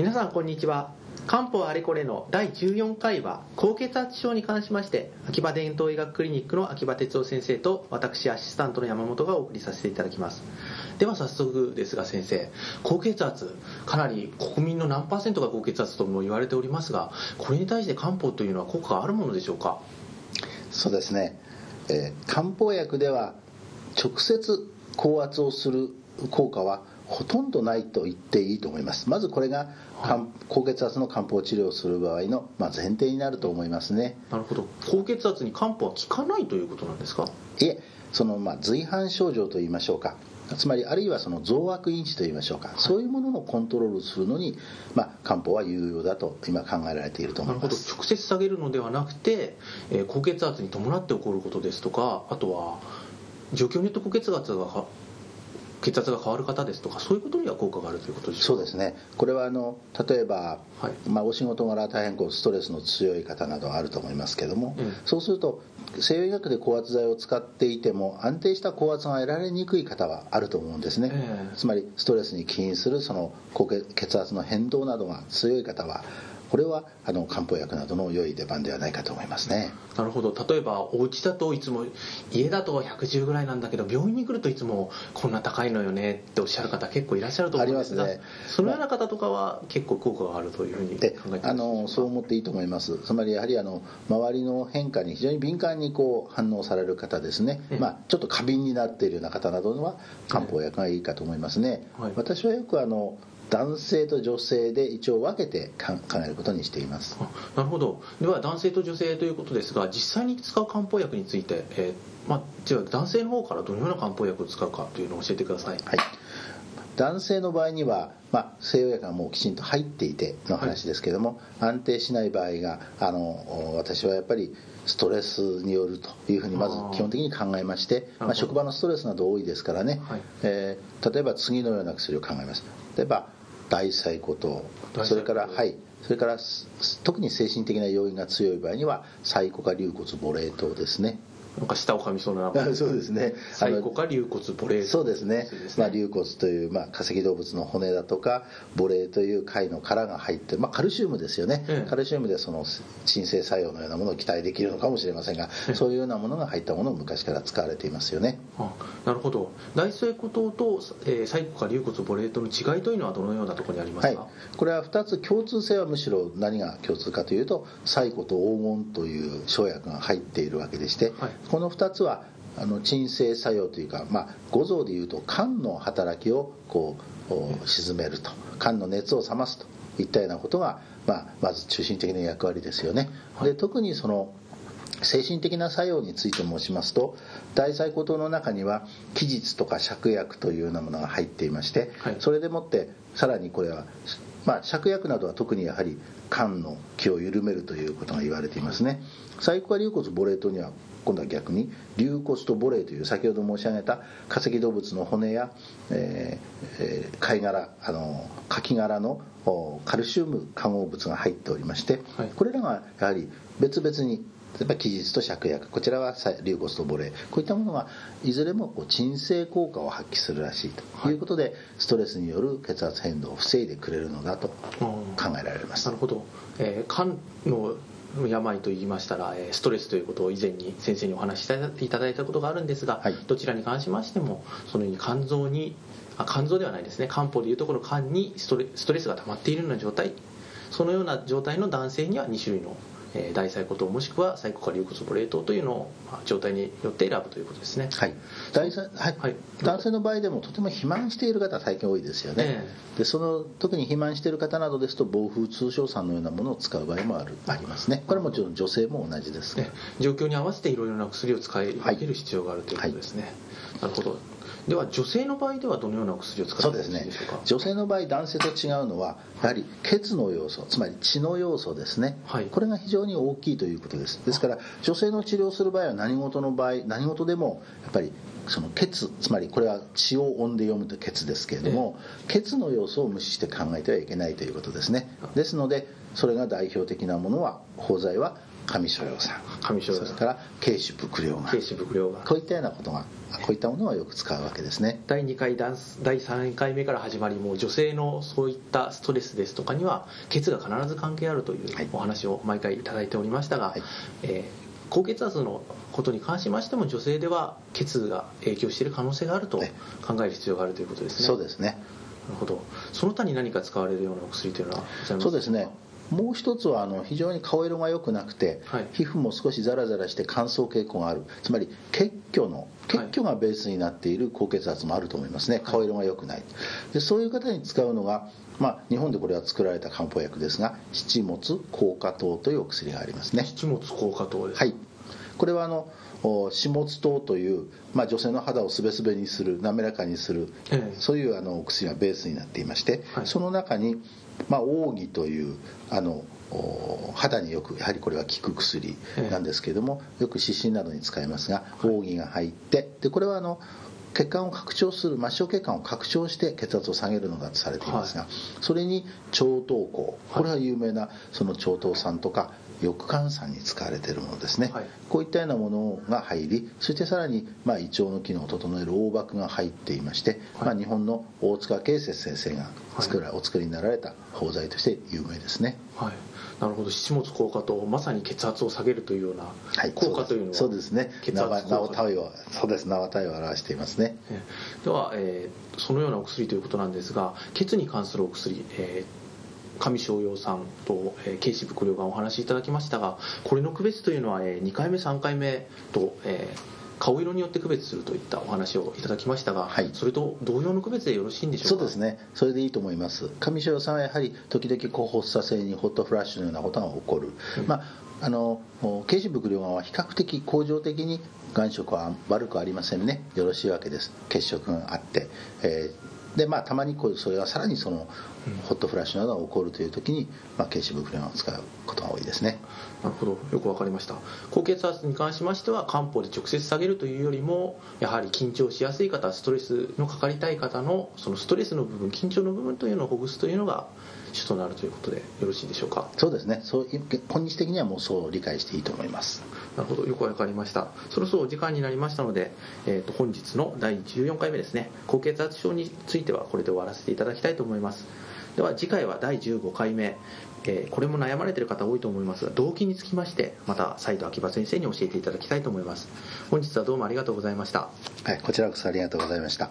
皆さんこんにちは。漢方あれこれの第14回は高血圧症に関しまして秋葉伝統医学クリニックの秋葉哲夫先生と私アシスタントの山本がお送りさせていただきます。では早速ですが先生高血圧かなり国民の何パーセントが高血圧とも言われておりますがこれに対して漢方というのは効果があるものでしょうか？そうですね、えー漢方薬では直接高圧をする効果はほとんどないと言っていいと思います。まずこれが、漢高血圧の漢方治療をする場合の、まあ、前提になると思いますね。なるほど。高血圧に漢方は効かないということなんですか？いえその、まあ、随伴症状といいましょうか。つまりあるいはその増悪因子といいましょうか、そういうもののコントロールするのに、まあ、漢方は有用だと今考えられていると思ないるほど。ます直接下げるのではなくて、えー高血圧に伴って起こることですとかあとは状況によって高血圧がか血圧が変わる方ですとかそういうことには効果があるということでしょうそうですね。これはあの例えば、はい。まあ、お仕事柄大変こうストレスの強い方などあると思いますけども、うん。そうすると西洋医学で高圧剤を使っていても安定した高圧が得られにくい方はあると思うんですね、ええ。つまりストレスに起因するその血圧の変動などが強い方はこれはあの漢方薬などの良い出番ではないかと思いますね。なるほど。例えばお家だといつも家だと110ぐらいなんだけど病院に来るといつもこんな高いのよねっておっしゃる方結構いらっしゃると思うんですがね。そのような方とかは結構効果があるというふうに考えでてますあのそう思っていいと思います。つまりやはりあの周りの変化に非常に敏感にこう反応される方ですね、ええ。まあ、ちょっと過敏になっているような方などは漢方薬がいいかと思いますね、はい。私はよくあの男性と女性で一応分けてか考えることにしています。あなるほど。では男性と女性ということですが実際に使う漢方薬について、えーまあ、じゃあ男性の方からどのような漢方薬を使うかというのを教えてください。はい。男性の場合には、まあ、西洋薬がもうきちんと入っていての話ですけども、安定しない場合があの私はやっぱりストレスによるというふうにまず基本的に考えましてまあ、職場のストレスなど多いですからね、はい。えー例えば次のような薬を考えます。例えば大細骨糖大細骨それからはい。それからす特に精神的な要因が強い場合にはサイコか龍骨母霊糖ですねなんか舌を噛みそうな。そうですね。サイコか龍骨母霊そうですね。そうですまあ、龍骨という、まあ、化石動物の骨だとか母霊という貝の殻が入ってる、まあ、カルシウムですよね、ええ。カルシウムでその鎮静作用のようなものを期待できるのかもしれませんが、そういうようなものが入ったものを昔から使われていますよね。あなるほど。大細骨糖と、えー、サイコか龍骨母霊糖の違いというのはどのようなところにありますはいか、、これは2つ共通性はむしろ何が共通かというと細骨と黄金という生薬が入っているわけでして、はいこの2つはあの鎮静作用というか、まあ、五臓でいうと肝の働きをこうお鎮めると肝の熱を冷ますといったようなことが、まあ、まず中心的な役割ですよね。で特にその精神的な作用について申しますと大細骨糖の中には気実とか芍薬というようなものが入っていまして、はい。それでもってさらにこれは、まあ、芍薬などは特にやはり肝の気を緩めるということが言われていますね。細工は龍骨母霊糖には今度は逆に龍骨と母霊という先ほど申し上げた化石動物の骨や、えーえー貝殻あのカキ殻のおカルシウム化合物が入っておりまして、はい。これらがやはり別々に例えば気実と芍薬。こちらはさ龍骨と母霊こういったものがいずれもこう鎮静効果を発揮するらしいとい。うことで、ストレスによる血圧変動を防いでくれるのだとうん考えられます。なるほど、えー肝の病と言いましたら、えーストレスということを以前に先生にお話しいただいたことがあるんですが、はい。どちらに関しましてもそのように肝臓にあ肝臓ではないですね漢方でいうところ肝にストレストレスが溜まっているような状態そのような状態の男性には2種類の、えー大細骨糖もしくは細骨化龍骨母霊糖というのを、まあ状態によって選ぶということですね。はい。大さはい。はい。男性の場合でもとても肥満している方最近多いですよね、えでその特に肥満している方などですと暴風通商酸のようなものを使う場合もあるありますね。これはもちろん女性も同じです。ね、状況に合わせていろいろな薬を使い分ける必要があるということですね、なるほどでは女性の場合ではどのようなお薬を使っていいそうでしょうか？女性の場合男性と違うのはやはり血の要素つまり血の要素ですね、はい。これが非常に大きいということです。ですから女性の治療をする場合は何事の場合何事でもやっぱりその血つまりこれは血を音で読むと血ですけれども、血の要素を無視して考えてはいけないということですね。ですのでそれが代表的なものは包材は上所用酸上所用酸それから軽視伏量が。軽視伏量が。こういったようなことがこういったものはよく使うわけですね。第2回第3回目から始まりもう女性のそういったストレスですとかには血が必ず関係あるというお話を毎回いただいておりましたが、はい、えー高血圧のことに関しましても女性では血が影響している可能性があると考える必要があるということですね。そうですね。なるほど。その他に何か使われるようなお薬というのはそうですねもう一つはあの非常に顔色が良くなくて、はい、皮膚も少しザラザラして乾燥傾向がある。つまり血虚の血虚がベースになっている高血圧もあると思いますね。顔色が良くない。でそういう方に使うのが、まあ、日本でこれは作られた漢方薬ですが七物効果糖というお薬がありますね。七物効果糖です。はいこれはあの始末糖という、まあ、女性の肌をすべすべにする滑らかにする、ええ、そういうあのお薬がベースになっていまして、はい、その中に、まあ、奥義というあの肌によくやはりこれは効く薬なんですけれども、よく湿疹などに使いますが奥義が入ってでこれはあの血管を拡張する末梢血管を拡張して血圧を下げるのだとされていますが、はい、それに超糖酵これは有名なその超糖酸とか翼換酸に使われているものですね、はい、こういったようなものが入りそしてさらに、まあ、胃腸の機能を整える黄膜が入っていまして、はい、まあ、日本の大塚慶節先生が作ら、お作りになられた包材として有名ですね、はい。なるほど。七物効果とまさに血圧を下げるというような効果というのは、そうです。ね。血圧効果。をそうです。名は体を表していますね。では、えー、そのようなお薬ということなんですが血に関するお薬、えー上昇陽さんと、えー、慶視伏量がお話しいただきましたがこれの区別というのは、えー、2回目3回目と、えー、顔色によって区別するといったお話をいただきましたが、はい、それと同様の区別でよろしいんでしょうか？そうですね。それでいいと思います。上昇さんはやはり時々高発作性にホットフラッシュのようなことが起こる、うん、まああの軽視伏量は比較的恒常的に眼色は悪くありませんね。よろしいわけです。血色があって、えーでまあたまにこうそれがさらにそのホットフラッシュなどが起こるという時に、まあ、軽視ブレンを使うことが多いですね。なるほど。よくわかりました。高血圧に関しましては漢方で直接下げるというよりもやはり緊張しやすい方ストレスのかかりたい方のそのストレスの部分緊張の部分というのをほぐすというのが主となるということでよろしいでしょうか？そうですね。そう今日的にはもうそう理解していいと思います。なるほど。よくわかりました。そろそろお時間になりましたので、えーと、本日の第14回目ですね。高血圧症についてはこれで終わらせていただきたいと思います。では次回は第15回目、えー、これも悩まれている方多いと思いますが動機につきましてまた再度秋葉先生に教えていただきたいと思います。本日はどうもありがとうございました。はいこちらこそありがとうございました